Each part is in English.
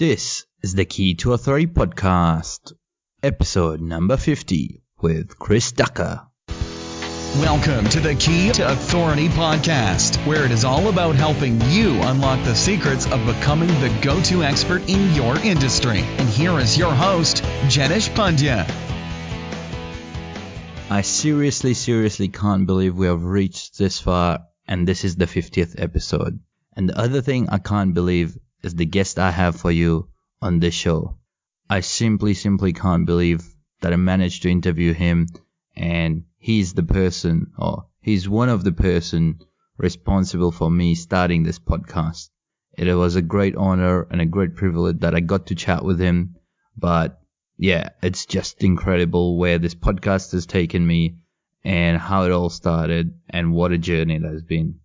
This is the Key to Authority podcast, episode number 50 with Chris Ducker. Welcome to the Key to Authority podcast, where it is all about helping you unlock the secrets of becoming the go to expert in your industry. And here is your host, Jenish Pandya. I seriously, seriously can't believe we have reached this far, and this is the 50th episode. And the other thing I can't believe is the guest I have for you on this show. I simply, simply can't believe that I managed to interview him and he's the person or he's one of the person responsible for me starting this podcast. It was a great honor and a great privilege that I got to chat with him. But yeah, it's just incredible where this podcast has taken me and how it all started and what a journey it has been.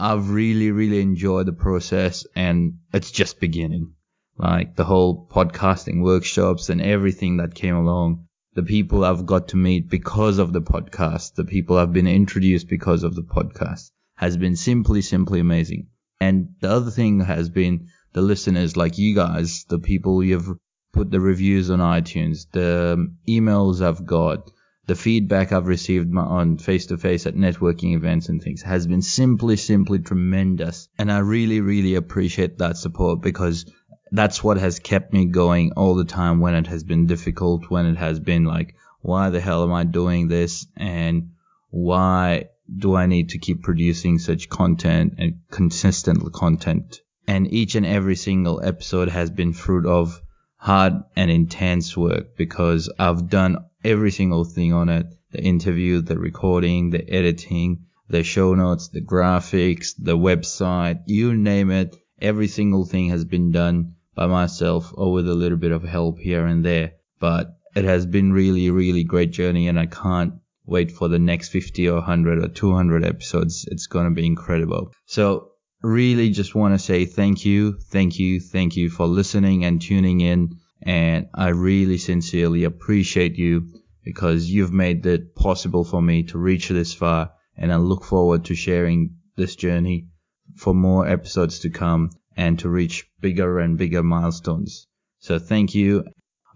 I've really, really enjoyed the process and it's just beginning. Like the whole podcasting workshops and everything that came along. The people I've got to meet because of the podcast, the people I've been introduced because of the podcast has been simply, simply amazing. And the other thing has been the listeners like you guys, the people you've put the reviews on iTunes, the emails I've got, the feedback I've received on face to face at networking events and things has been simply, simply tremendous. And I really, really appreciate that support because that's what has kept me going all the time when it has been difficult, when it has been like, why the hell am I doing this? And why do I need to keep producing such content and consistent content? And each and every single episode has been fruit of hard and intense work because I've done every single thing on it. The interview, the recording, the editing, the show notes, the graphics, the website, you name it. Every single thing has been done by myself or with a little bit of help here and there. But it has been really, really great journey and I can't wait for the next 50 or 100 or 200 episodes. It's going to be incredible. So really just want to say thank you, thank you, thank you for listening and tuning in. And I really sincerely appreciate you because you've made it possible for me to reach this far. And I look forward to sharing this journey for more episodes to come and to reach bigger and bigger milestones. So thank you.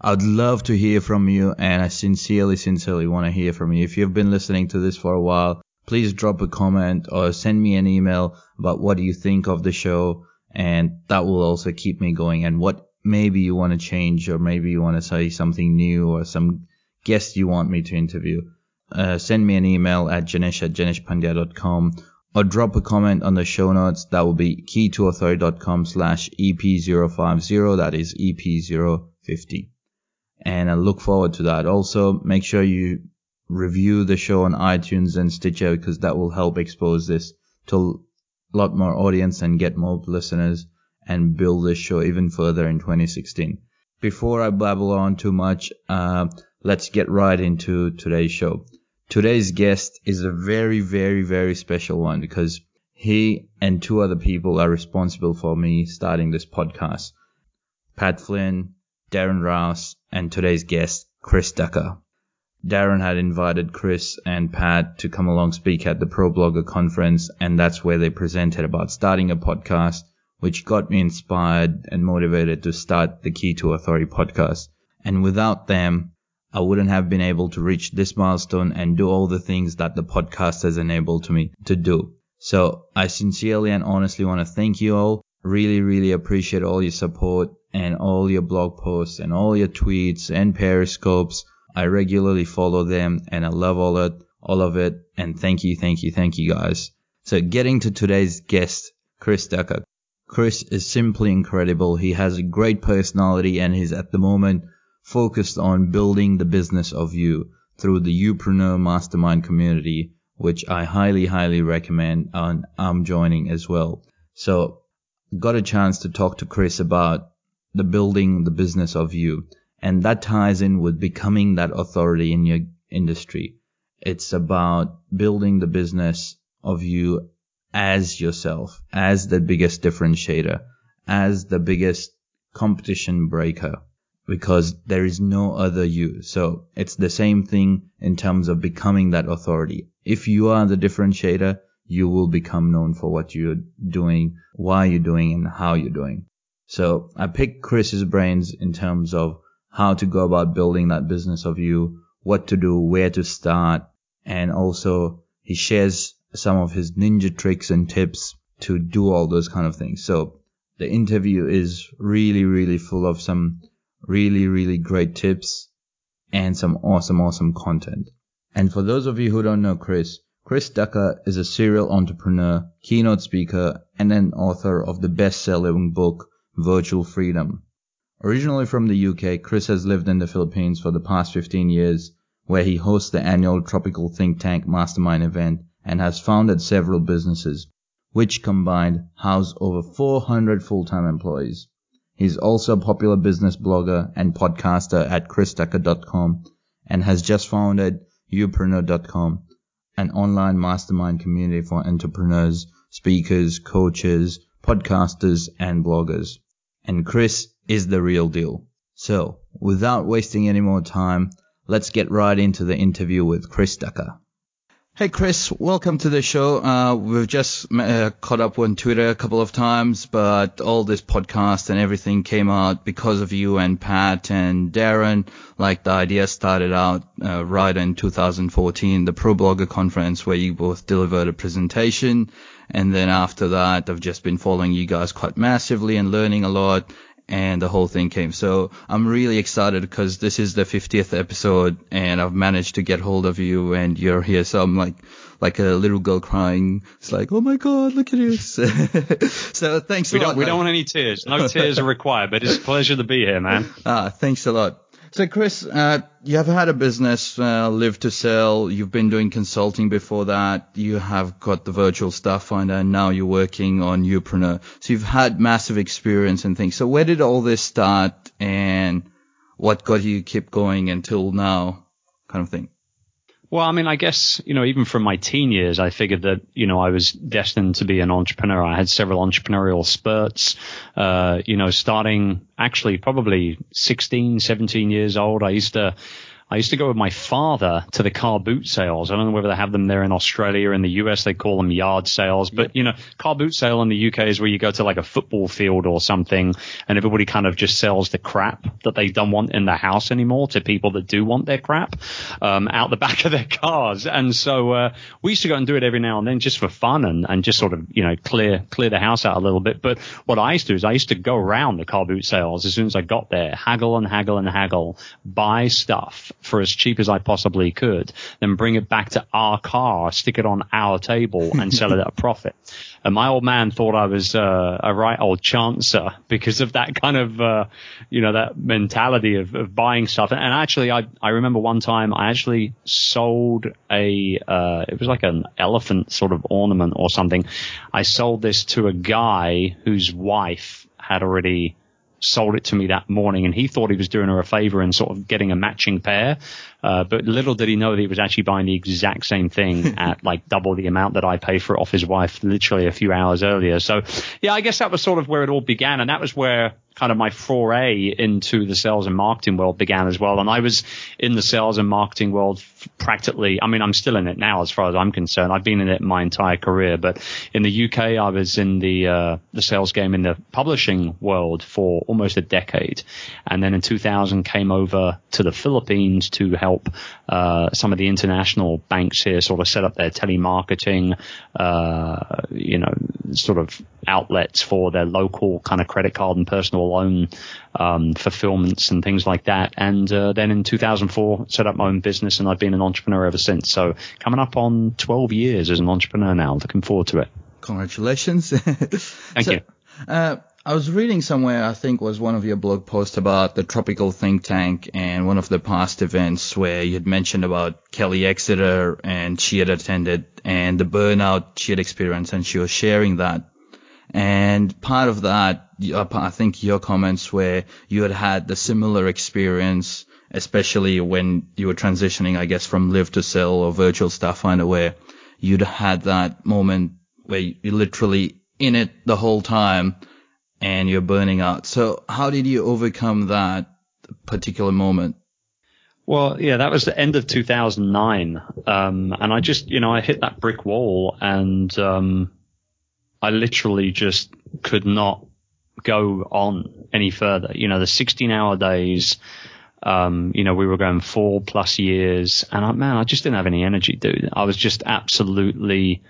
I'd love to hear from you and I sincerely, sincerely want to hear from you. If you've been listening to this for a while, please drop a comment or send me an email about what you think of the show and that will also keep me going and what maybe you want to change or maybe you want to say something new or some guest you want me to interview. Uh, send me an email at jenish at jenishpandya.com or drop a comment on the show notes. That will be keytoauthority.com slash EP050. That is EP050. And I look forward to that. Also, make sure you review the show on iTunes and Stitcher because that will help expose this to a lot more audience and get more listeners and build this show even further in 2016. Before I babble on too much, uh, let's get right into today's show. Today's guest is a very, very, very special one because he and two other people are responsible for me starting this podcast. Pat Flynn, Darren Rowse, and today's guest, Chris Ducker. Darren had invited Chris and Pat to come along speak at the Pro Blogger conference, and that's where they presented about starting a podcast, which got me inspired and motivated to start the Key to Authority podcast. And without them, I wouldn't have been able to reach this milestone and do all the things that the podcast has enabled me to do. So I sincerely and honestly want to thank you all. Really, really appreciate all your support and all your blog posts and all your tweets and periscopes I regularly follow them and I love all it, all of it. And thank you, thank you, thank you guys. So getting to today's guest, Chris Ducker. Chris is simply incredible. He has a great personality and he's at the moment focused on building the business of you through the Youpreneur Mastermind community, which I highly, highly recommend and I'm joining as well. So got a chance to talk to Chris about the building the business of you. And that ties in with becoming that authority in your industry. It's about building the business of you as yourself, as the biggest differentiator, as the biggest competition breaker, because there is no other you. So it's the same thing in terms of becoming that authority. If you are the differentiator, you will become known for what you're doing, why you're doing, and how you're doing. So I picked Chris's brains in terms of how to go about building that business of you, what to do, where to start, and also he shares some of his ninja tricks and tips to do all those kind of things. So the interview is really, really full of some really, really great tips and some awesome, awesome content. And for those of you who don't know Chris, Chris Ducker is a serial entrepreneur, keynote speaker, and an author of the best-selling book, Virtual Freedom. Originally from the UK, Chris has lived in the Philippines for the past 15 years, where he hosts the annual Tropical Think Tank Mastermind event and has founded several businesses, which combined house over 400 full-time employees. He's also a popular business blogger and podcaster at chrisducker.com and has just founded youpreneur.com, an online mastermind community for entrepreneurs, speakers, coaches, podcasters, and bloggers. And Chris is the real deal. So, without wasting any more time, let's get right into the interview with Chris Ducker. Hey Chris, welcome to the show. Uh, we've just uh, caught up on Twitter a couple of times, but all this podcast and everything came out because of you and Pat and Darren. Like the idea started out uh, right in 2014, the Pro Blogger conference where you both delivered a presentation. And then after that, I've just been following you guys quite massively and learning a lot and the whole thing came. So I'm really excited because this is the 50th episode and I've managed to get hold of you and you're here. So I'm like, like a little girl crying. It's like, oh my God, look at this. so thanks we a don't, lot. We man. don't want any tears. No tears are required, but it's a pleasure to be here, man. Ah, thanks a lot. So, Chris, uh, you have had a business, uh, Live to Sell. You've been doing consulting before that. You have got the virtual staff finder, and now you're working on Youpreneur. So you've had massive experience and things. So where did all this start, and what got you keep going until now, kind of thing? Well, I mean, I guess, you know, even from my teen years, I figured that, you know, I was destined to be an entrepreneur. I had several entrepreneurial spurts, uh, you know, starting actually probably 16, 17 years old. I used to, I used to go with my father to the car boot sales. I don't know whether they have them there in Australia. Or in the US, they call them yard sales. But, you know, car boot sale in the UK is where you go to like a football field or something and everybody kind of just sells the crap that they don't want in the house anymore to people that do want their crap um, out the back of their cars. And so uh, we used to go and do it every now and then just for fun and, and just sort of, you know, clear clear the house out a little bit. But what I used to do is I used to go around the car boot sales as soon as I got there, haggle and haggle and haggle, buy stuff for as cheap as I possibly could, then bring it back to our car, stick it on our table and sell it at a profit. And my old man thought I was uh, a right old chancer because of that kind of, uh, you know, that mentality of, of buying stuff. And actually, I, I remember one time I actually sold a, uh, it was like an elephant sort of ornament or something. I sold this to a guy whose wife had already sold it to me that morning and he thought he was doing her a favor and sort of getting a matching pair. Uh, but little did he know that he was actually buying the exact same thing at like double the amount that I paid for it off his wife literally a few hours earlier. So yeah, I guess that was sort of where it all began. And that was where kind of my foray into the sales and marketing world began as well. And I was in the sales and marketing world practically, I mean, I'm still in it now as far as I'm concerned. I've been in it my entire career, but in the UK, I was in the, uh, the sales game in the publishing world for almost a decade. And then in 2000 came over to the Philippines to help, uh, some of the international banks here sort of set up their telemarketing, uh, you know, sort of outlets for their local kind of credit card and personal loan um, fulfillments and things like that. And uh, then in 2004, set up my own business, and I've been an entrepreneur ever since. So coming up on 12 years as an entrepreneur now. Looking forward to it. Congratulations. Thank So, you. Uh, I was reading somewhere, I think was one of your blog posts about the Tropical Think Tank and one of the past events where you had mentioned about Kelly Exeter and she had attended and the burnout she had experienced and she was sharing that. And part of that, I think your comments where you had had the similar experience, especially when you were transitioning, I guess, from live to sell or virtual staff finder where you'd had that moment where you're literally in it the whole time and you're burning out. So how did you overcome that particular moment? Well, yeah, that was the end of 2009. Um, and I just, you know, I hit that brick wall and, um, I literally just could not go on any further. You know, the 16 hour days, um, you know, we were going four plus years and I, man, I just didn't have any energy, dude. I was just absolutely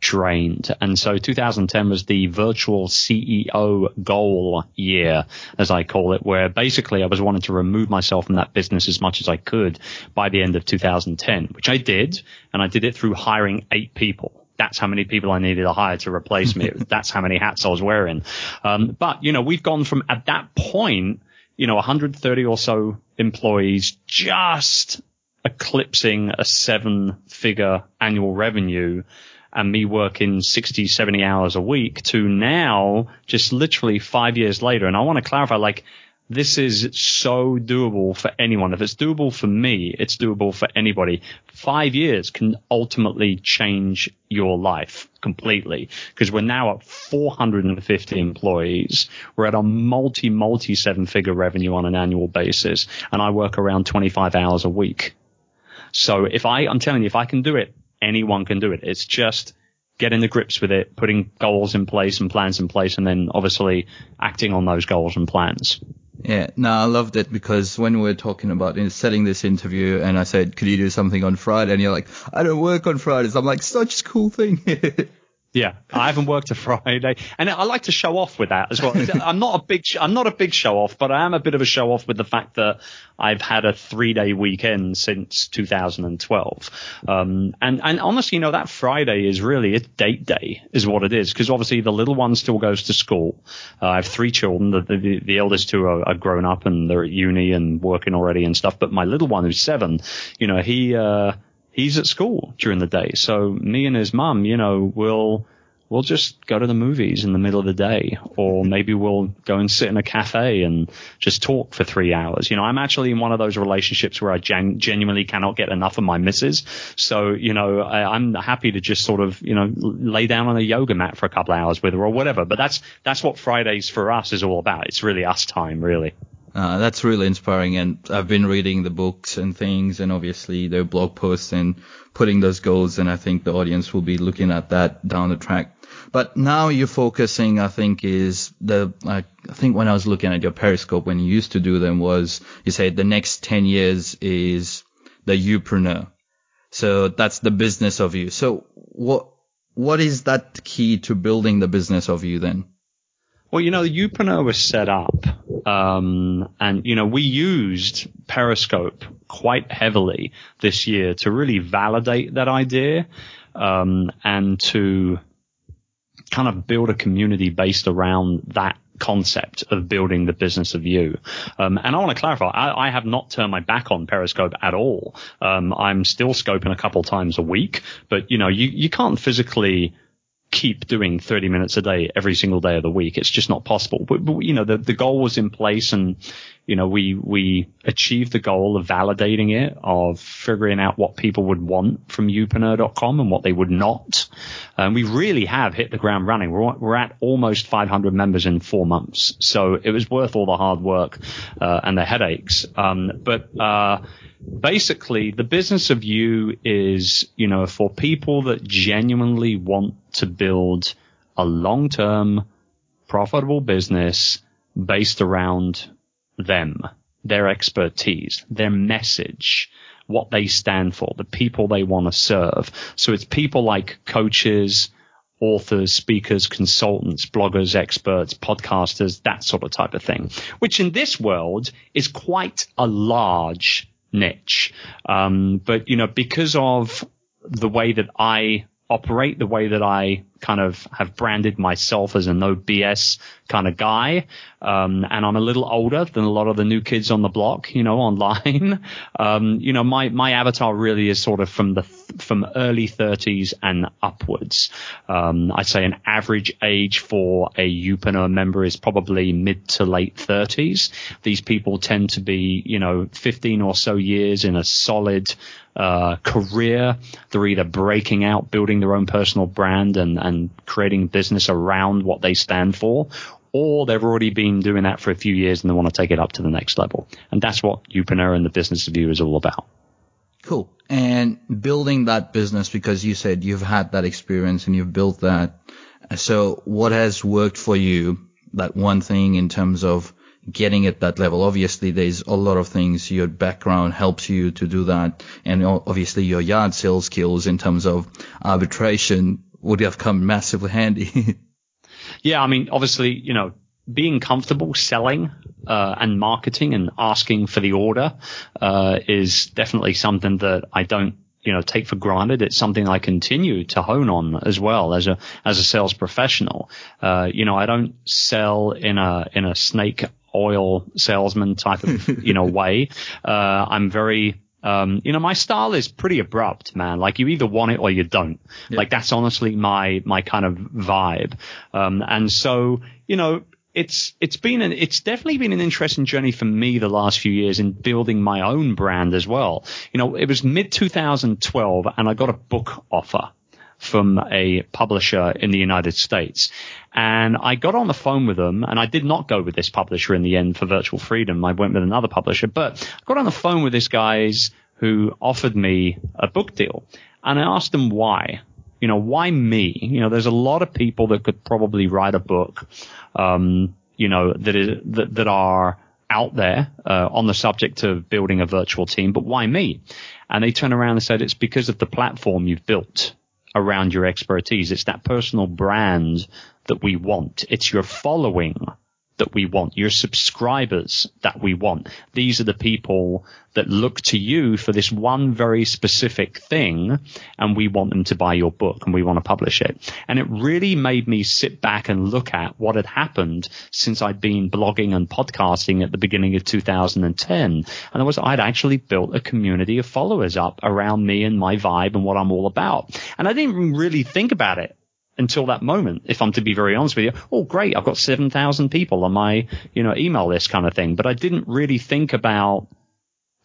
drained. And so 2010 was the virtual CEO goal year, as I call it, where basically I was wanting to remove myself from that business as much as I could by the end of 2010, which I did. And I did it through hiring eight people that's how many people I needed to hire to replace me. that's how many hats I was wearing. Um, but you know, we've gone from at that point, you know, 130 or so employees just eclipsing a seven figure annual revenue and me working 60, 70 hours a week to now just literally five years later. And I want to clarify, like, this is so doable for anyone. If it's doable for me, it's doable for anybody. Five years can ultimately change your life completely because we're now at 450 employees. We're at a multi, multi seven figure revenue on an annual basis and I work around 25 hours a week. So if I, I'm telling you, if I can do it, anyone can do it. It's just getting the grips with it, putting goals in place and plans in place, and then obviously acting on those goals and plans. Yeah, no, I loved it because when we were talking about setting this interview and I said, could you do something on Friday? And you're like, I don't work on Fridays. I'm like, such a cool thing. Yeah, I haven't worked a Friday, and I like to show off with that as well. I'm not a big, I'm not a big show off, but I am a bit of a show off with the fact that I've had a three day weekend since 2012. Um, and and honestly, you know, that Friday is really a date day, is what it is, because obviously the little one still goes to school. Uh, I have three children. The, the, the eldest two are, are, grown up and they're at uni and working already and stuff. But my little one, who's seven, you know, he. Uh, he's at school during the day. So me and his mum, you know, will we'll just go to the movies in the middle of the day, or maybe we'll go and sit in a cafe and just talk for three hours. You know, I'm actually in one of those relationships where I gen- genuinely cannot get enough of my misses. So, you know, I, am happy to just sort of, you know, lay down on a yoga mat for a couple of hours with her or whatever. But that's, that's what Fridays for us is all about. It's really us time, really. Uh, that's really inspiring, and I've been reading the books and things, and obviously their blog posts and putting those goals, and I think the audience will be looking at that down the track. But now you're focusing, I think, is the I think when I was looking at your Periscope when you used to do them was you said the next ten years is the youpreneur. So that's the business of you. So what what is that key to building the business of you then? Well, you know, the Youpreneur was set up, um, and you know, we used Periscope quite heavily this year to really validate that idea, um, and to kind of build a community based around that concept of building the business of you. Um, and I want to clarify, I, I, have not turned my back on Periscope at all. Um, I'm still scoping a couple times a week, but you know, you, you can't physically keep doing 30 minutes a day every single day of the week. It's just not possible. But, but, you know, the, the goal was in place and, you know, we, we achieved the goal of validating it, of figuring out what people would want from youpreneur.com and what they would not. And we really have hit the ground running. We're, we're at almost 500 members in four months. So it was worth all the hard work, uh, and the headaches. Um, but, uh, basically the business of you is, you know, for people that genuinely want to build a long-term profitable business based around them, their expertise, their message, what they stand for, the people they want to serve. So it's people like coaches, authors, speakers, consultants, bloggers, experts, podcasters, that sort of type of thing, which in this world is quite a large niche. Um, but you know, because of the way that I operate, the way that I kind of have branded myself as a no BS kind of guy. Um, and I'm a little older than a lot of the new kids on the block, you know, online. um, you know, my, my avatar really is sort of from the, from early thirties and upwards. Um, I'd say an average age for a Youpreneur member is probably mid to late thirties. These people tend to be, you know, 15 or so years in a solid, uh, career. They're either breaking out, building their own personal brand and, and and creating business around what they stand for, or they've already been doing that for a few years and they want to take it up to the next level. And that's what Youpreneur and the business you is all about. Cool. And building that business because you said you've had that experience and you've built that. So what has worked for you that one thing in terms of getting at that level. Obviously, there's a lot of things. Your background helps you to do that. And obviously your yard sales skills in terms of arbitration would have come massively handy. yeah. I mean, obviously, you know, being comfortable selling uh, and marketing and asking for the order uh, is definitely something that I don't you know take for granted. It's something I continue to hone on as well as a as a sales professional. Uh, you know, I don't sell in a in a snake oil salesman type of you know way. Uh, I'm very um, you know, my style is pretty abrupt, man. Like you either want it or you don't. Yeah. Like that's honestly my my kind of vibe. Um, and so you know, it's it's been an it's definitely been an interesting journey for me the last few years in building my own brand as well. You know, it was mid 2012 and I got a book offer from a publisher in the United States. And I got on the phone with them and I did not go with this publisher in the end for virtual freedom. I went with another publisher, but I got on the phone with this guys who offered me a book deal and I asked them why you know, why me? You know, there's a lot of people that could probably write a book, um, you know, that is, that, that are out there, uh, on the subject of building a virtual team, but why me? And they turned around and said, it's because of the platform you've built around your expertise. It's that personal brand that we want. It's your following that we want, your subscribers that we want. These are the people that look to you for this one very specific thing and we want them to buy your book and we want to publish it. And it really made me sit back and look at what had happened since I'd been blogging and podcasting at the beginning of 2010. And was I'd actually built a community of followers up around me and my vibe and what I'm all about. And I didn't really think about it until that moment, if I'm to be very honest with you. Oh, great. I've got 7,000 people on my, you know, email list kind of thing. But I didn't really think about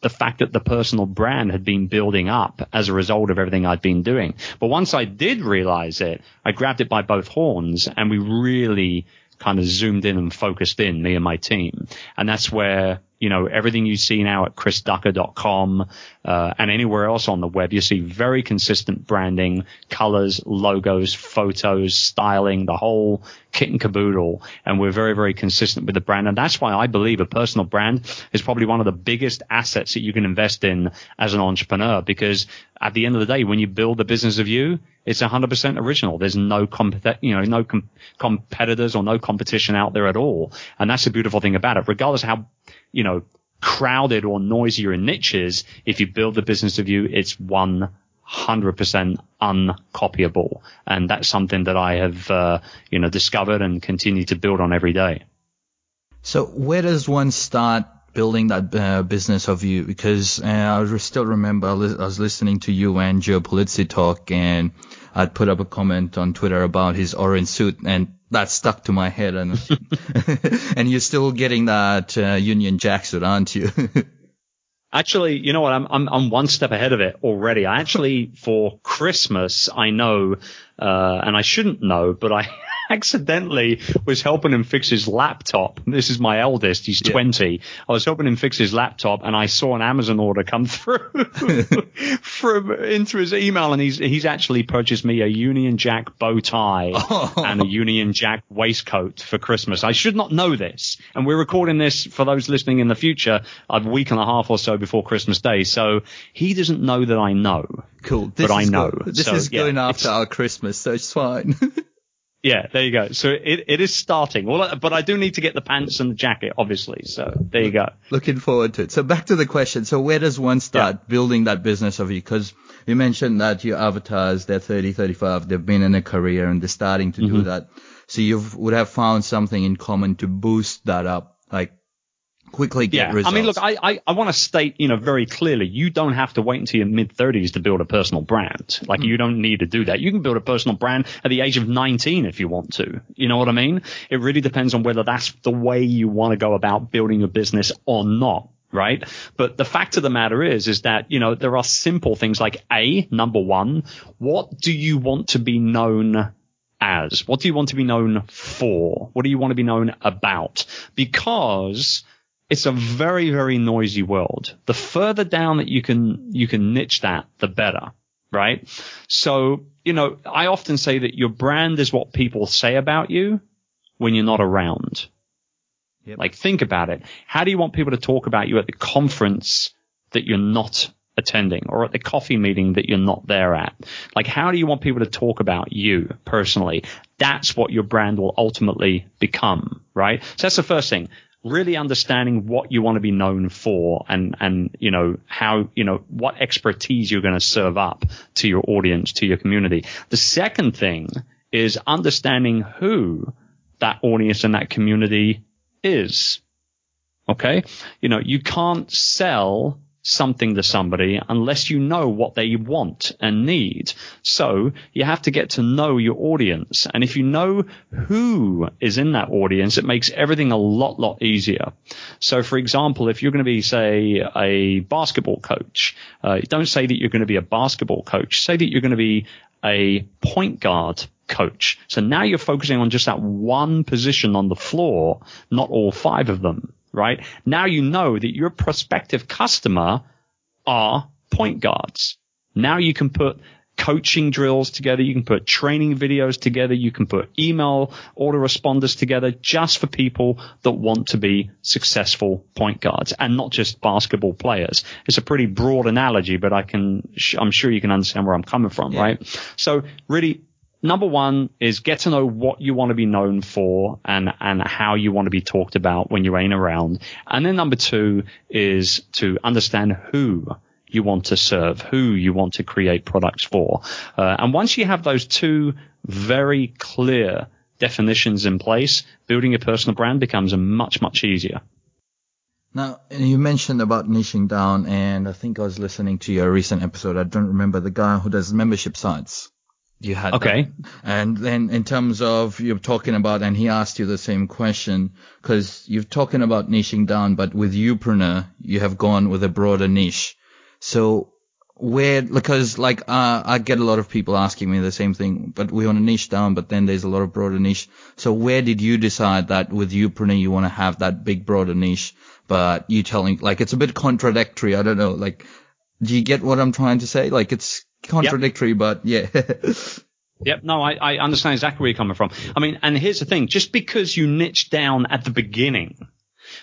the fact that the personal brand had been building up as a result of everything I'd been doing. But once I did realize it, I grabbed it by both horns and we really kind of zoomed in and focused in, me and my team. And that's where you know, everything you see now at chrisducker.com uh, and anywhere else on the web, you see very consistent branding, colors, logos, photos, styling, the whole kit and caboodle. And we're very, very consistent with the brand. And that's why I believe a personal brand is probably one of the biggest assets that you can invest in as an entrepreneur because at the end of the day, when you build the business of you, it's 100% original. There's no compet- you know, no com- competitors or no competition out there at all. And that's the beautiful thing about it. Regardless how you know, crowded or noisier in niches, if you build the business of you, it's 100% uncopyable. And that's something that I have, uh, you know, discovered and continue to build on every day. So where does one start building that uh, business of you? Because uh, I still remember I was listening to you and Joe Pulizzi talk and I'd put up a comment on Twitter about his orange suit and that stuck to my head and and you're still getting that uh, Union Jack suit, aren't you? Actually, you know what? I'm, I'm I'm one step ahead of it already. I actually for Christmas I know, uh, and I shouldn't know, but I accidentally was helping him fix his laptop. This is my eldest. He's 20. Yeah. I was helping him fix his laptop and I saw an Amazon order come through from into his email and he's, he's actually purchased me a Union Jack bow tie oh. and a Union Jack waistcoat for Christmas. I should not know this. And we're recording this for those listening in the future a week and a half or so before Christmas Day. So he doesn't know that I know. Cool. This but I know. This so, is going after our Christmas, so it's fine. Yeah, there you go. So it, it is starting. Well, but I do need to get the pants and the jacket, obviously. So there you go. Looking forward to it. So back to the question. So where does one start yeah. building that business of you? Because you mentioned that your avatars, they're 30, 35, they've been in a career and they're starting to mm-hmm. do that. So you would have found something in common to boost that up. Like quickly get yeah. results. I mean, look, I, I, I want to state, you know, very clearly, you don't have to wait until your mid 30s to build a personal brand. Like, mm. you don't need to do that. You can build a personal brand at the age of 19 if you want to. You know what I mean? It really depends on whether that's the way you want to go about building a business or not right? But the fact of the matter is, is that, you know, there are simple things like A, number one, what do you want to be known as? What do you want to be known for? What do you want to be known about? Because it's a very, very noisy world. The further down that you can, you can niche that, the better, right? So, you know, I often say that your brand is what people say about you when you're not around? Yep. Like think about it. How do you want people to talk about you at the conference that you're not attending or at the coffee meeting that you're not there at? Like how do you want people to talk about you personally? That's what your brand will ultimately become, right? So that's the first thing. Really understanding what you want to be known for and, and, you know, how, you know, what expertise you're going to serve up to your audience, to your community. The second thing is understanding who that audience and that community is. Okay. You know, you can't sell something to somebody unless you know what they want and need. So you have to get to know your audience. And if you know who is in that audience, it makes everything a lot, lot easier. So for example, if you're going to be, say, a basketball coach, uh, don't say that you're going to be a basketball coach. Say that you're going to be a point guard coach. So now you're focusing on just that one position on the floor, not all five of them, right? Now you know that your prospective customer are point guards. Now you can put coaching drills together. You can put training videos together. You can put email autoresponders together just for people that want to be successful point guards and not just basketball players. It's a pretty broad analogy, but I can, I'm sure you can understand where I'm coming from, Yeah. right? So really number one is get to know what you want to be known for and, and how you want to be talked about when you ain't around. And then number two is to understand who you want to serve, who you want to create products for. Uh, and once you have those two very clear definitions in place, building a personal brand becomes much, much easier. Now, you mentioned about niching down, and I think I was listening to your recent episode. I don't remember the guy who does membership sites. You had that. Okay. And then in terms of you're talking about, and he asked you the same question, because you're talking about niching down, but with Youpreneur, you have gone with a broader niche. So where, because like, uh, I get a lot of people asking me the same thing, but we want to niche down, but then there's a lot of broader niche. So where did you decide that with Youpreneur you want to have that big broader niche, but you telling, like, it's a bit contradictory. I don't know, like, do you get what I'm trying to say? Like, it's contradictory, but yeah. Yep. No, I, I understand exactly where you're coming from. I mean, and here's the thing. Just because you niche down at the beginning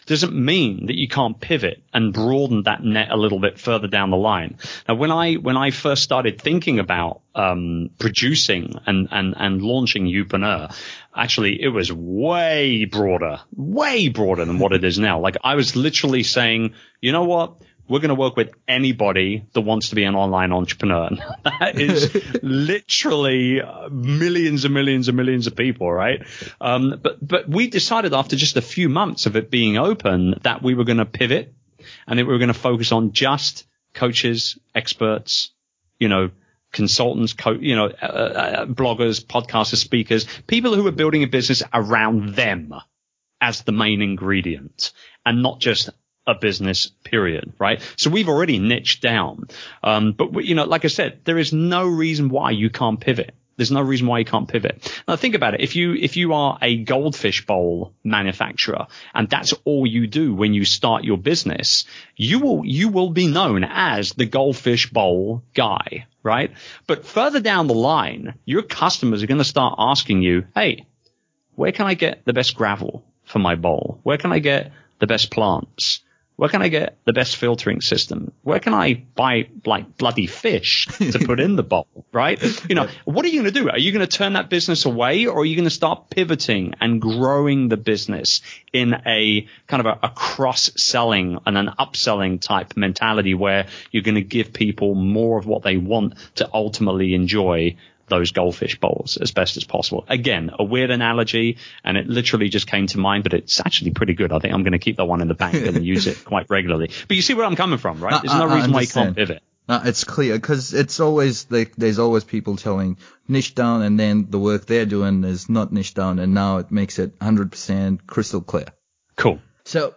doesn't mean that you can't pivot and broaden that net a little bit further down the line. Now, when I, when I first started thinking about, um, producing and, and, and launching Youpreneur, actually it was way broader, way broader than what it is now. Like I was literally saying, you know what? We're going to work with anybody that wants to be an online entrepreneur. that is literally uh, millions and millions and millions of people, right? Um, but but we decided after just a few months of it being open that we were going to pivot and that we were going to focus on just coaches, experts, you know, consultants, co- you know, uh, uh, bloggers, podcasters, speakers, people who are building a business around them as the main ingredient and not just a business period, right? So we've already niched down. Um, but we- you know, like I said, there is no reason why you can't pivot. There's no reason why you can't pivot. Now think about it. If you, if you are a goldfish bowl manufacturer and that's all you do when you start your business, you will, you will be known as the goldfish bowl guy, right? But further down the line, your customers are going to start asking you, Hey, where can I get the best gravel for my bowl? Where can I get the best plants? Where can I get the best filtering system? Where can I buy like bloody fish to put in the bowl? Right? You know, what are you going to do? Are you going to turn that business away or are you going to start pivoting and growing the business in a kind of a, a cross selling and an upselling type mentality where you're going to give people more of what they want to ultimately enjoy those goldfish bowls as best as possible. Again, a weird analogy, and it literally just came to mind, but it's actually pretty good. I think I'm going to keep that one in the bank and use it quite regularly. But you see where I'm coming from, right? There's no I- I reason why you can't pivot. No, it's clear because it's always like there's always people telling niche down and then the work they're doing is not niche down and now it makes it 100% crystal clear. Cool. So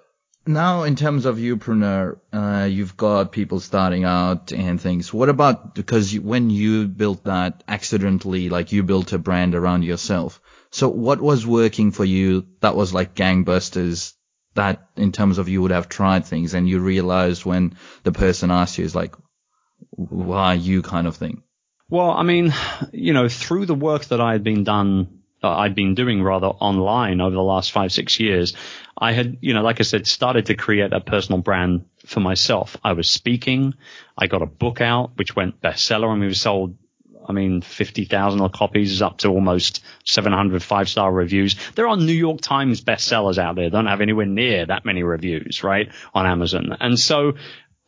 now in terms of Youpreneur, uh, you've got people starting out and things. What about, because you, when you built that accidentally, like you built a brand around yourself. So what was working for you that was like gangbusters that in terms of you would have tried things and you realized when the person asked you is like, why you kind of thing? Well, I mean, you know, through the work that I had been done Uh, I'd been doing rather online over the last five, six years, I had, you know, like I said, started to create a personal brand for myself. I was speaking. I got a book out, which went bestseller and we sold I mean, 50,000 copies up to almost 700 five star reviews. There are New York Times bestsellers out there. Don't have anywhere near that many reviews, right? On Amazon. And so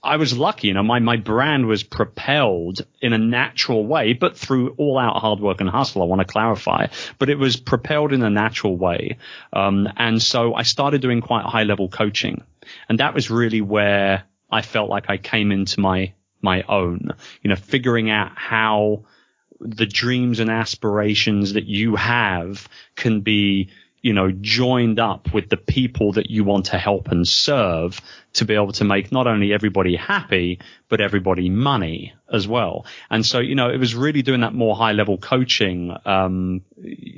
I was lucky, you know, my, my brand was propelled in a natural way, but through all out hard work and hustle. I want to clarify, but it was propelled in a natural way. Um, and so I started doing quite high level coaching and that was really where I felt like I came into my, my own, you know, figuring out how the dreams and aspirations that you have can be, you know, joined up with the people that you want to help and serve to be able to make not only everybody happy, but everybody money as well. And so, you know, it was really doing that more high level coaching, um,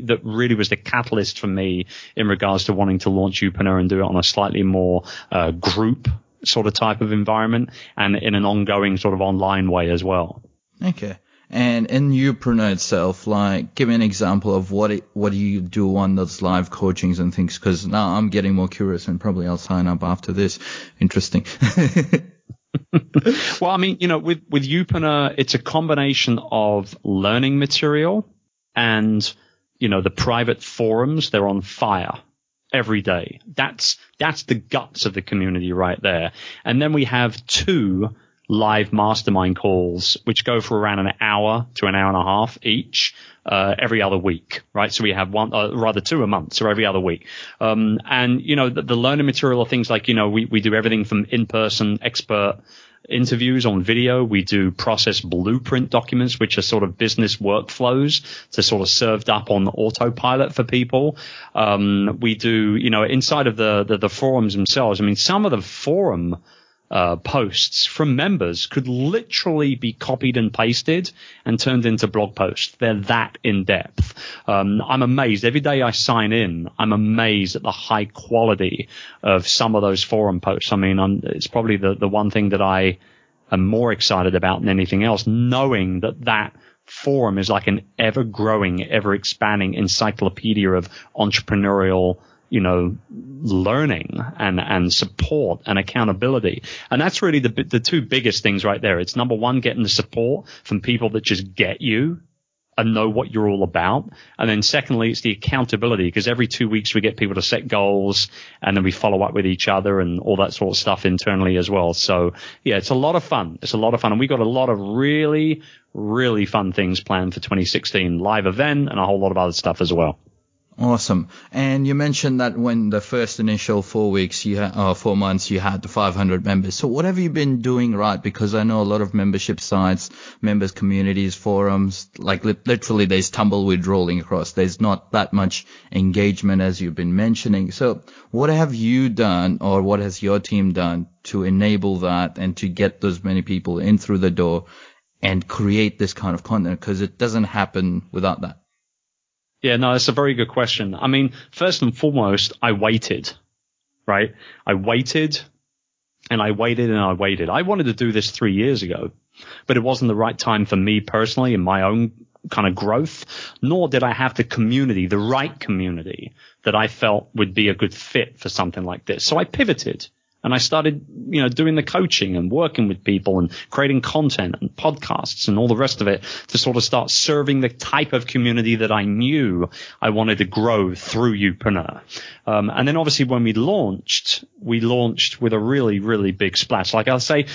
that really was the catalyst for me in regards to wanting to launch Youpreneur and do it on a slightly more, uh, group sort of type of environment and in an ongoing sort of online way as well. Okay. And in Youpreneur itself, like, give me an example of what it, what do you do on those live coachings and things? Because now I'm getting more curious, and probably I'll sign up after this. Interesting. well, I mean, you know, with with Youpreneur, it's a combination of learning material and you know the private forums. They're on fire every day. That's that's the guts of the community right there. And then we have two live mastermind calls, which go for around an hour to an hour and a half each, uh, every other week, right? So we have one, uh, rather two a month, so every other week. Um, and, you know, the, the learning material are things like, you know, we, we do everything from in-person expert interviews on video. We do process blueprint documents, which are sort of business workflows to sort of served up on autopilot for people. Um, we do, you know, inside of the, the, the forums themselves. I mean, some of the forum, uh, posts from members could literally be copied and pasted and turned into blog posts. They're that in depth. Um, I'm amazed every day I sign in. I'm amazed at the high quality of some of those forum posts. I mean, I'm, it's probably the the one thing that I am more excited about than anything else, knowing that that forum is like an ever growing, ever expanding encyclopedia of entrepreneurial you know, learning and, and support and accountability. And that's really the, the two biggest things right there. It's number one, getting the support from people that just get you and know what you're all about. And then secondly, it's the accountability because every two weeks we get people to set goals and then we follow up with each other and all that sort of stuff internally as well. So yeah, it's a lot of fun. It's a lot of fun. And we got a lot of really, really fun things planned for 2016 live event and a whole lot of other stuff as well. Awesome. And you mentioned that when the first initial four weeks, you ha- uh, four months, you had the 500 members. So what have you been doing right? Because I know a lot of membership sites, members communities, forums, like li- literally there's tumbleweed rolling across. There's not that much engagement as you've been mentioning. So what have you done or what has your team done to enable that and to get those many people in through the door and create this kind of content? Because it doesn't happen without that. Yeah, no, that's a very good question. I mean, first and foremost, I waited, right? I waited and I waited and I waited. I wanted to do this three years ago, but it wasn't the right time for me personally in my own kind of growth, nor did I have the community, the right community that I felt would be a good fit for something like this. So I pivoted and I started, you know, doing the coaching and working with people and creating content and podcasts and all the rest of it to sort of start serving the type of community that I knew I wanted to grow through Youpreneur. Um, and then obviously when we launched, we launched with a really, really big splash. Like I'll say,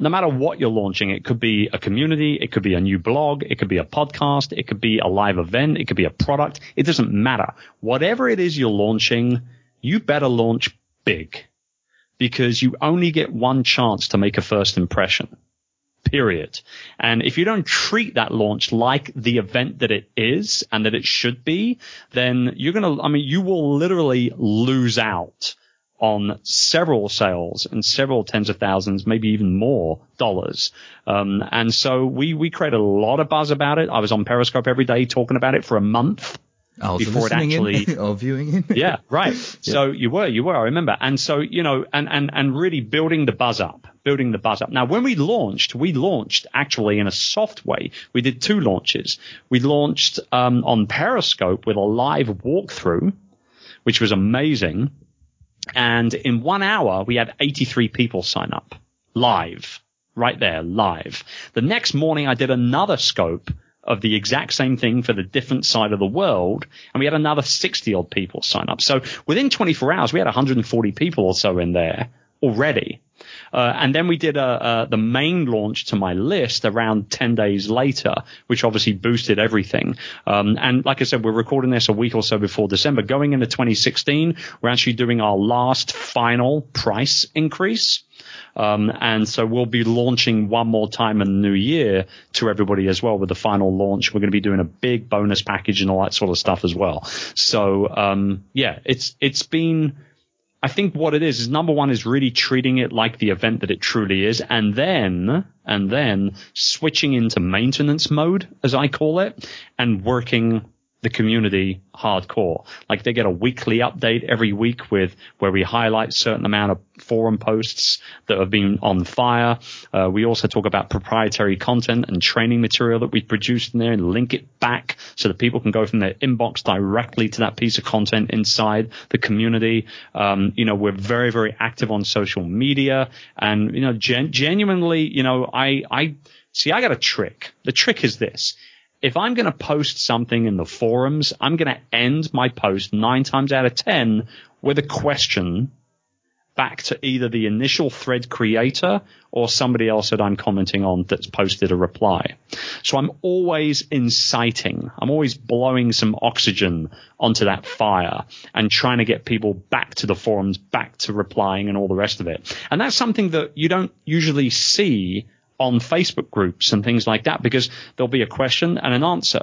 no matter what you're launching, it could be a community, it could be a new blog, it could be a podcast, it could be a live event, it could be a product. It doesn't matter. Whatever it is you're launching, you better launch big because you only get one chance to make a first impression. Period. And if you don't treat that launch like the event that it is and that it should be, then you're going to, I mean, you will literally lose out on several sales and several tens of thousands, maybe even more dollars. Um, and so we, we created a lot of buzz about it. I was on Periscope every day talking about it for a month before it actually in, or viewing in. yeah, right. Yeah. So you were, you were, I remember. And so, you know, and, and, and really building the buzz up, building the buzz up. Now, when we launched, we launched actually in a soft way. We did two launches. We launched um, on Periscope with a live walkthrough, which was amazing. And in one hour, we had 83 people sign up live, right there, live. The next morning, I did another scope of the exact same thing for the different side of the world, and we had another 60 odd people sign up. So within 24 hours, we had 140 people or so in there already. Uh, and then we did a, a, the main launch to my list around 10 days later, which obviously boosted everything. Um, and like I said, we're recording this a week or so before December. Going into 2016, we're actually doing our last final price increase. Um, and so we'll be launching one more time in the new year to everybody as well with the final launch. We're going to be doing a big bonus package and all that sort of stuff as well. So, um, yeah, it's, it's been, I think what it is is number one is really treating it like the event that it truly is, and then and then switching into maintenance mode, as I call it, and working the community hardcore. Like they get a weekly update every week with where we highlight certain amount of forum posts that have been on fire. Uh, we also talk about proprietary content and training material that we've produced in there and link it back so that people can go from their inbox directly to that piece of content inside the community. Um, you know, we're very, very active on social media and, you know, gen- genuinely, you know, I, I, see, I got a trick. The trick is this if I'm going to post something in the forums, I'm going to end my post nine times out of 10 with a question back to either the initial thread creator or somebody else that I'm commenting on that's posted a reply. So I'm always inciting. I'm always blowing some oxygen onto that fire and trying to get people back to the forums, back to replying and all the rest of it. And that's something that you don't usually see on Facebook groups and things like that because there'll be a question and an answer.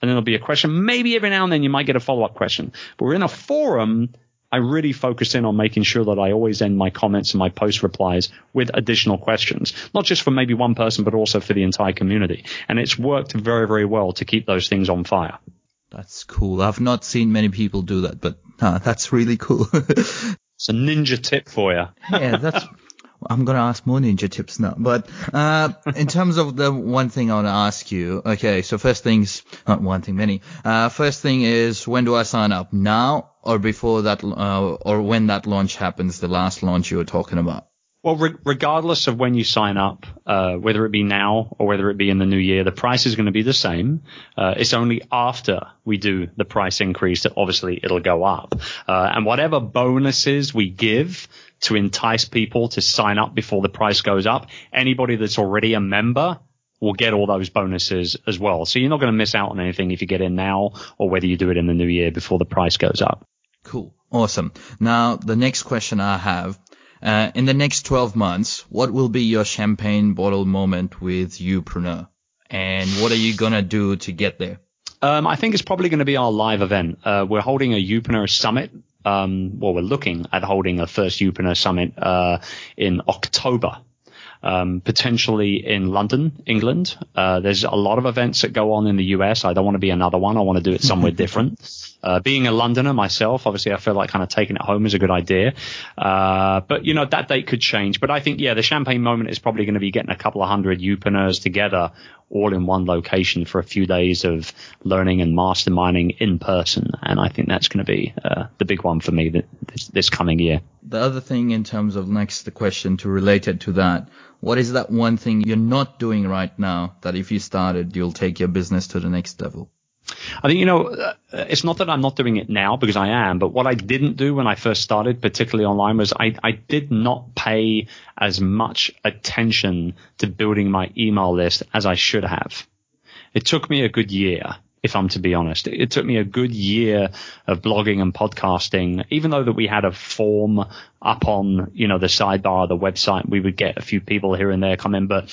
And then there'll be a question. Maybe every now and then you might get a follow up question. But we're in a forum. I really focus in on making sure that I always end my comments and my post replies with additional questions, not just for maybe one person, but also for the entire community. And it's worked very, very well to keep those things on fire. That's cool. I've not seen many people do that, but uh, that's really cool. it's a ninja tip for you. yeah, that's I'm gonna ask more ninja tips now. But uh, in terms of the one thing I want to ask you, okay, so first things, not one thing, many. Uh, first thing is when do I sign up? Now or before that, uh, or when that launch happens, the last launch you were talking about? Well, re- regardless of when you sign up, uh, whether it be now or whether it be in the new year, the price is going to be the same. Uh, it's only after we do the price increase that obviously it'll go up. Uh, and whatever bonuses we give to entice people to sign up before the price goes up. Anybody that's already a member will get all those bonuses as well. So you're not going to miss out on anything if you get in now or whether you do it in the new year before the price goes up. Cool. Awesome. Now, the next question I have, uh, in the next 12 months, what will be your champagne bottle moment with Youpreneur? And what are you going to do to get there? Um, I think it's probably going to be our live event. Uh, we're holding a Youpreneur summit um, well, we're looking at holding a first Youpreneur summit uh, in October. Um, potentially in London, England. Uh, there's a lot of events that go on in the US. I don't want to be another one. I want to do it somewhere different. Uh, being a Londoner myself, obviously I feel like kind of taking it home is a good idea. Uh, but you know, that date could change. But I think, yeah, the champagne moment is probably going to be getting a couple of hundred Youpreneurs together all in one location for a few days of learning and masterminding in person. And I think that's going to be uh, the big one for me this, this coming year. The other thing in terms of next the question to relate it to that, what is that one thing you're not doing right now that if you started, you'll take your business to the next level? I think, you know, uh, it's not that I'm not doing it now because I am, but what I didn't do when I first started, particularly online, was I, I did not pay as much attention to building my email list as I should have. It took me a good year, if I'm to be honest. It took me a good year of blogging and podcasting, even though that we had a form up on, you know, the sidebar the website, we would get a few people here and there come in, but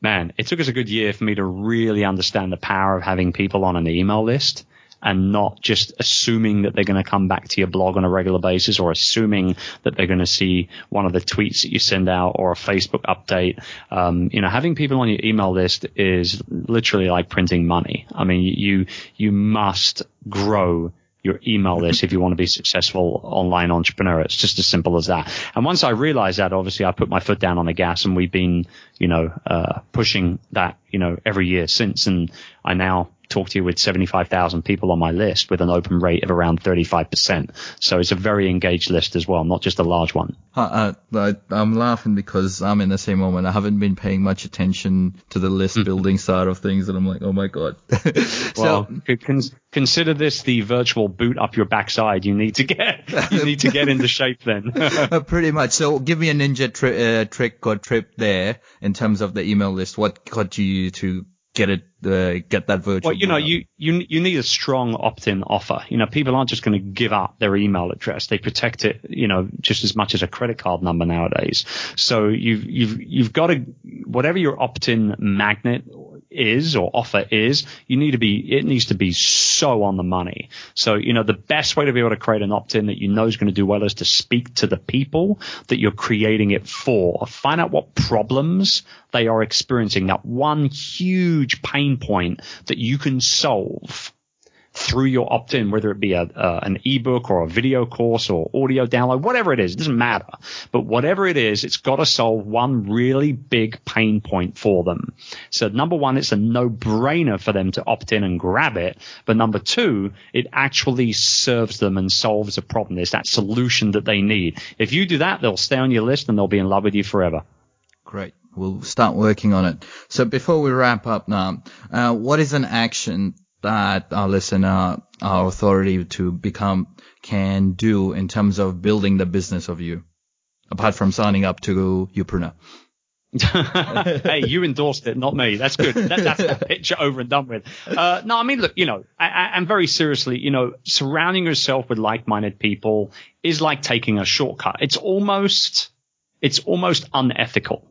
man, it took us a good year for me to really understand the power of having people on an email list and not just assuming that they're going to come back to your blog on a regular basis or assuming that they're going to see one of the tweets that you send out or a Facebook update. Um, you know, having people on your email list is literally like printing money. I mean, you, you must grow your email list if you want to be a successful online entrepreneur. It's just as simple as that. And once I realized that, obviously I put my foot down on the gas and we've been, you know, uh, pushing that, you know, every year since. And I now talk to you with 75,000 people on my list with an open rate of around 35%. So it's a very engaged list as well, not just a large one. Uh, I, am laughing because I'm in the same moment. I haven't been paying much attention to the list mm-hmm. building side of things, and I'm like, oh my god. so, con- consider this the virtual boot up your backside. You need to get you need to get into shape then. Uh, pretty much. So give me a ninja tri- uh, trick or trip there in terms of the email list. What got you to get it, uh, get that virtual. Well, you know, you, you, you need a strong opt-in offer. You know, people aren't just going to give up their email address. They protect it, you know, just as much as a credit card number nowadays. So you've, you've, you've got to, whatever your opt-in magnet is or offer is, you need to be, it needs to be so on the money. So, you know, the best way to be able to create an opt-in that you know is going to do well is to speak to the people that you're creating it for. Find out what problems they are experiencing, that one huge pain point that you can solve through your opt-in, whether it be a, uh, an ebook or a video course or audio download, whatever it is, it doesn't matter. But whatever it is, it's got to solve one really big pain point for them. So number one, it's a no-brainer for them to opt in and grab it. But number two, it actually serves them and solves a problem. There's that solution that they need. If you do that, they'll stay on your list and they'll be in love with you forever. Great. We'll start working on it. So before we wrap up now, uh, what is an action that our listener, our authority to become can do in terms of building the business of you, apart from signing up to Youpreneur? hey, you endorsed it, not me. That's good. That, that's that picture over and done with. Uh, no, I mean, look, you know, and very seriously, you know, surrounding yourself with like-minded people is like taking a shortcut. It's almost, it's almost unethical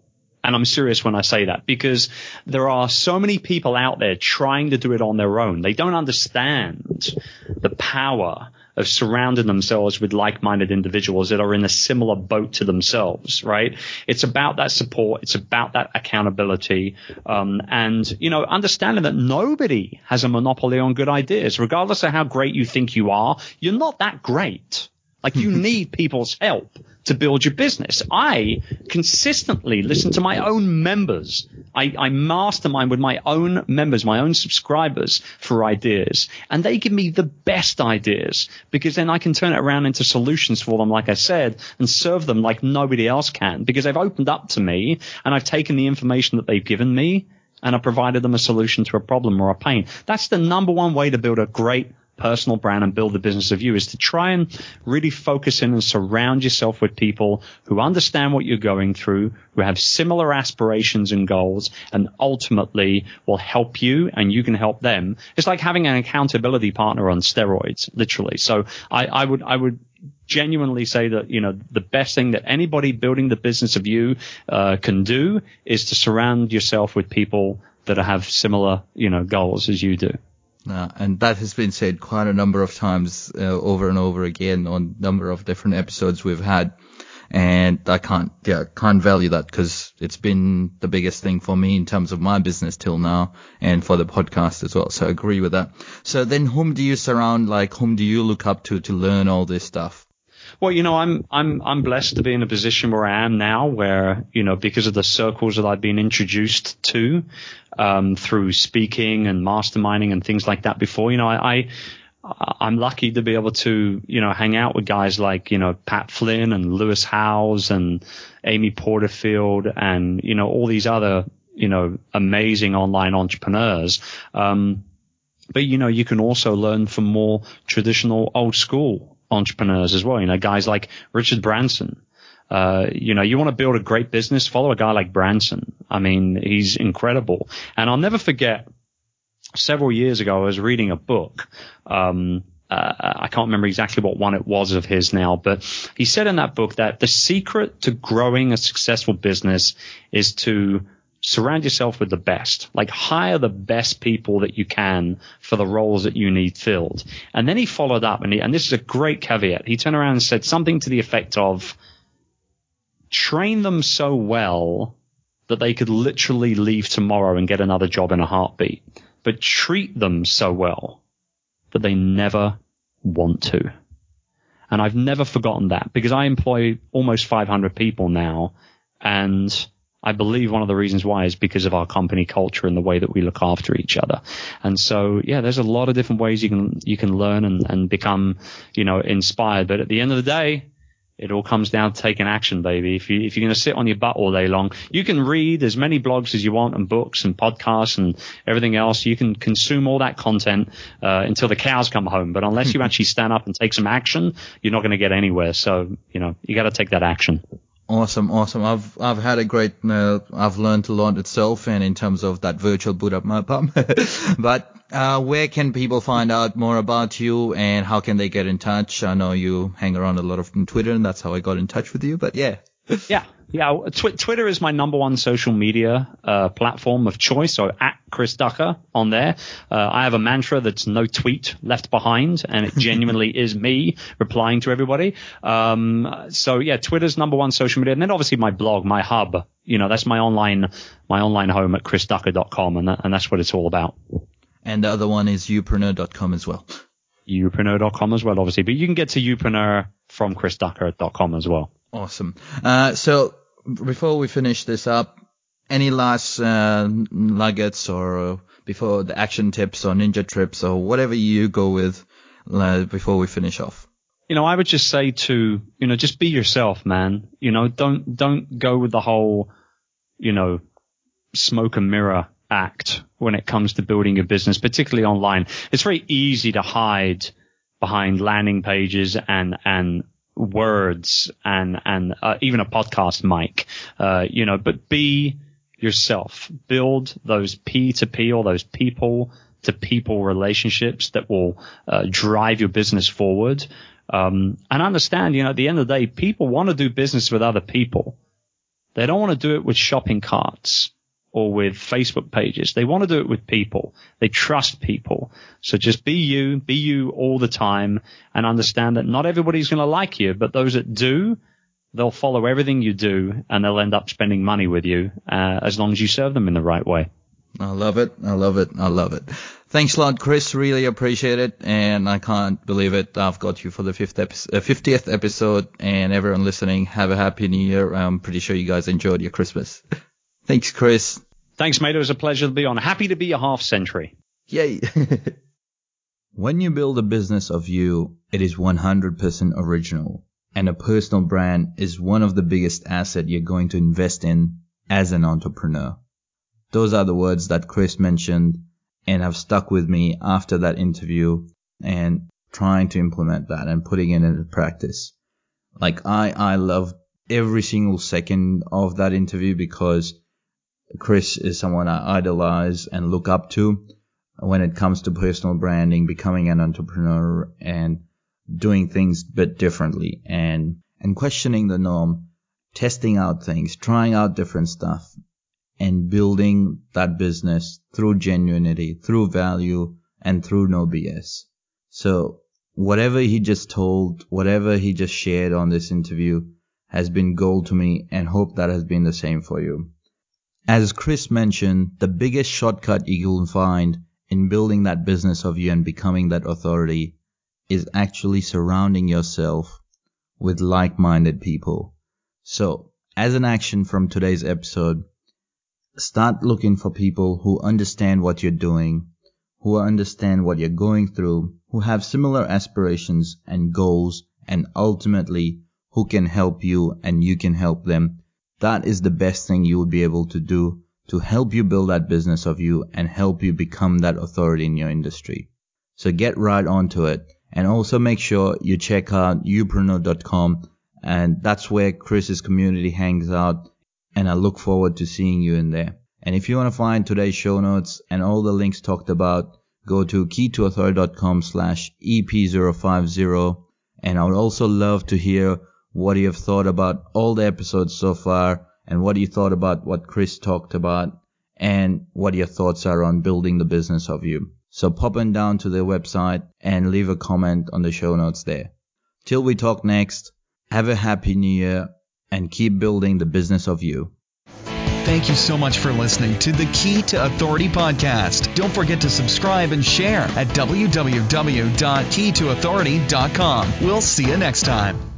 and I'm serious when I say that because there are so many people out there trying to do it on their own. They don't understand the power of surrounding themselves with like-minded individuals that are in a similar boat to themselves, right? It's about that support. It's about that accountability. Um, and, you know, understanding that nobody has a monopoly on good ideas, regardless of how great you think you are. You're not that great. Like you need people's help to build your business. I consistently listen to my own members. I, I, mastermind with my own members, my own subscribers for ideas. And they give me the best ideas because then I can turn it around into solutions for them, like I said, and serve them like nobody else can because they've opened up to me and I've taken the information that they've given me and I provided them a solution to a problem or a pain. That's the number one way to build a great personal brand and build the business of you is to try and really focus in and surround yourself with people who understand what you're going through, who have similar aspirations and goals, and ultimately will help you and you can help them. It's like having an accountability partner on steroids, literally. So I, I would, I would genuinely say that you know the best thing that anybody building the business of you uh, can do is to surround yourself with people that have similar you know goals as you do. Uh, and that has been said quite a number of times uh, over and over again on a number of different episodes we've had. And I can't, yeah, can't value that because it's been the biggest thing for me in terms of my business till now and for the podcast as well. So I agree with that. So then whom do you surround, like whom do you look up to to learn all this stuff? Well, you know, I'm I'm I'm blessed to be in a position where I am now, where you know, because of the circles that I've been introduced to um, through speaking and masterminding and things like that before, you know, I, I I'm lucky to be able to, you know, hang out with guys like, you know, Pat Flynn and Lewis Howes and Amy Porterfield and, you know, all these other, you know, amazing online entrepreneurs. Um, but, you know, you can also learn from more traditional old school entrepreneurs as well. You know, guys like Richard Branson. Uh, you know, you want to build a great business, follow a guy like Branson. I mean, he's incredible. And I'll never forget several years ago, I was reading a book. Um, uh, I can't remember exactly what one it was of his now, but he said in that book that the secret to growing a successful business is to surround yourself with the best. Like hire the best people that you can for the roles that you need filled. And then he followed up and he, and this is a great caveat. He turned around and said something to the effect of train them so well that they could literally leave tomorrow and get another job in a heartbeat, but treat them so well that they never want to. And I've never forgotten that because I employ almost 500 people now. And I believe one of the reasons why is because of our company culture and the way that we look after each other. And so, yeah, there's a lot of different ways you can, you can learn and, and become, you know, inspired. But at the end of the day, it all comes down to taking action, baby. If you if you're going to sit on your butt all day long, you can read as many blogs as you want and books and podcasts and everything else. You can consume all that content uh, until the cows come home. But unless you actually stand up and take some action, you're not going to get anywhere. So you know you got to take that action. Awesome, awesome. I've I've had a great. Uh, I've learned a lot itself, and in terms of that virtual boot up my bum. but uh, where can people find out more about you and how can they get in touch? I know you hang around a lot of on Twitter and that's how I got in touch with you, but yeah. yeah. Yeah. Tw- Twitter is my number one social media, uh, platform of choice. So at Chris Ducker on there. Uh, I have a mantra that's no tweet left behind and it genuinely is me replying to everybody. Um, so yeah, Twitter's number one social media. And then obviously my blog, my hub, you know, that's my online, my online home at chrisducker.com and, that, and that's what it's all about. And the other one is youpreneur.com as well. youpreneur.com as well, obviously. But you can get to youpreneur from chrisducker.com as well. Awesome. Uh, so before we finish this up, any last uh, nuggets or uh, before the action tips or ninja trips or whatever you go with uh, before we finish off? You know, I would just say to, you know, just be yourself, man. You know, don't, don't go with the whole, you know, smoke and mirror act when it comes to building a business, particularly online. It's very easy to hide behind landing pages and, and words and, and uh, even a podcast mic, uh, you know, but be yourself. Build those P to P or those people to people relationships that will uh, drive your business forward. Um, and understand, you know, at the end of the day, people want to do business with other people. They don't want to do it with shopping carts or with Facebook pages. They want to do it with people. They trust people. So just be you, be you all the time and understand that not everybody's going to like you, but those that do, they'll follow everything you do and they'll end up spending money with you uh, as long as you serve them in the right way. I love it. I love it. I love it. Thanks a lot, Chris. Really appreciate it. And I can't believe it. I've got you for the fifth epi- uh, 50th episode and everyone listening, have a happy new year. I'm pretty sure you guys enjoyed your Christmas. Thanks, Chris. Thanks, mate. It was a pleasure to be on. Happy to be a half century. Yay. when you build a business of you, it is 100% original. And a personal brand is one of the biggest assets you're going to invest in as an entrepreneur. Those are the words that Chris mentioned and have stuck with me after that interview and trying to implement that and putting it into practice. Like I, I love every single second of that interview because Chris is someone I idolize and look up to when it comes to personal branding, becoming an entrepreneur and doing things a bit differently and, and questioning the norm, testing out things, trying out different stuff and building that business through genuinity, through value and through no BS. So whatever he just told, whatever he just shared on this interview has been gold to me and hope that has been the same for you. As Chris mentioned, the biggest shortcut you can find in building that business of you and becoming that authority is actually surrounding yourself with like-minded people. So, as an action from today's episode, start looking for people who understand what you're doing, who understand what you're going through, who have similar aspirations and goals, and ultimately who can help you and you can help them that is the best thing you would be able to do to help you build that business of you and help you become that authority in your industry. So get right onto it and also make sure you check out youpreneur.com and that's where Chris's community hangs out and I look forward to seeing you in there. And if you want to find today's show notes and all the links talked about, go to keytoauthority.com slash EP050 and I would also love to hear what you have thought about all the episodes so far, and what you thought about what Chris talked about, and what your thoughts are on building the business of you. So pop on down to their website and leave a comment on the show notes there. Till we talk next, have a happy new year and keep building the business of you. Thank you so much for listening to the Key to Authority podcast. Don't forget to subscribe and share at www.keytoauthority.com. We'll see you next time.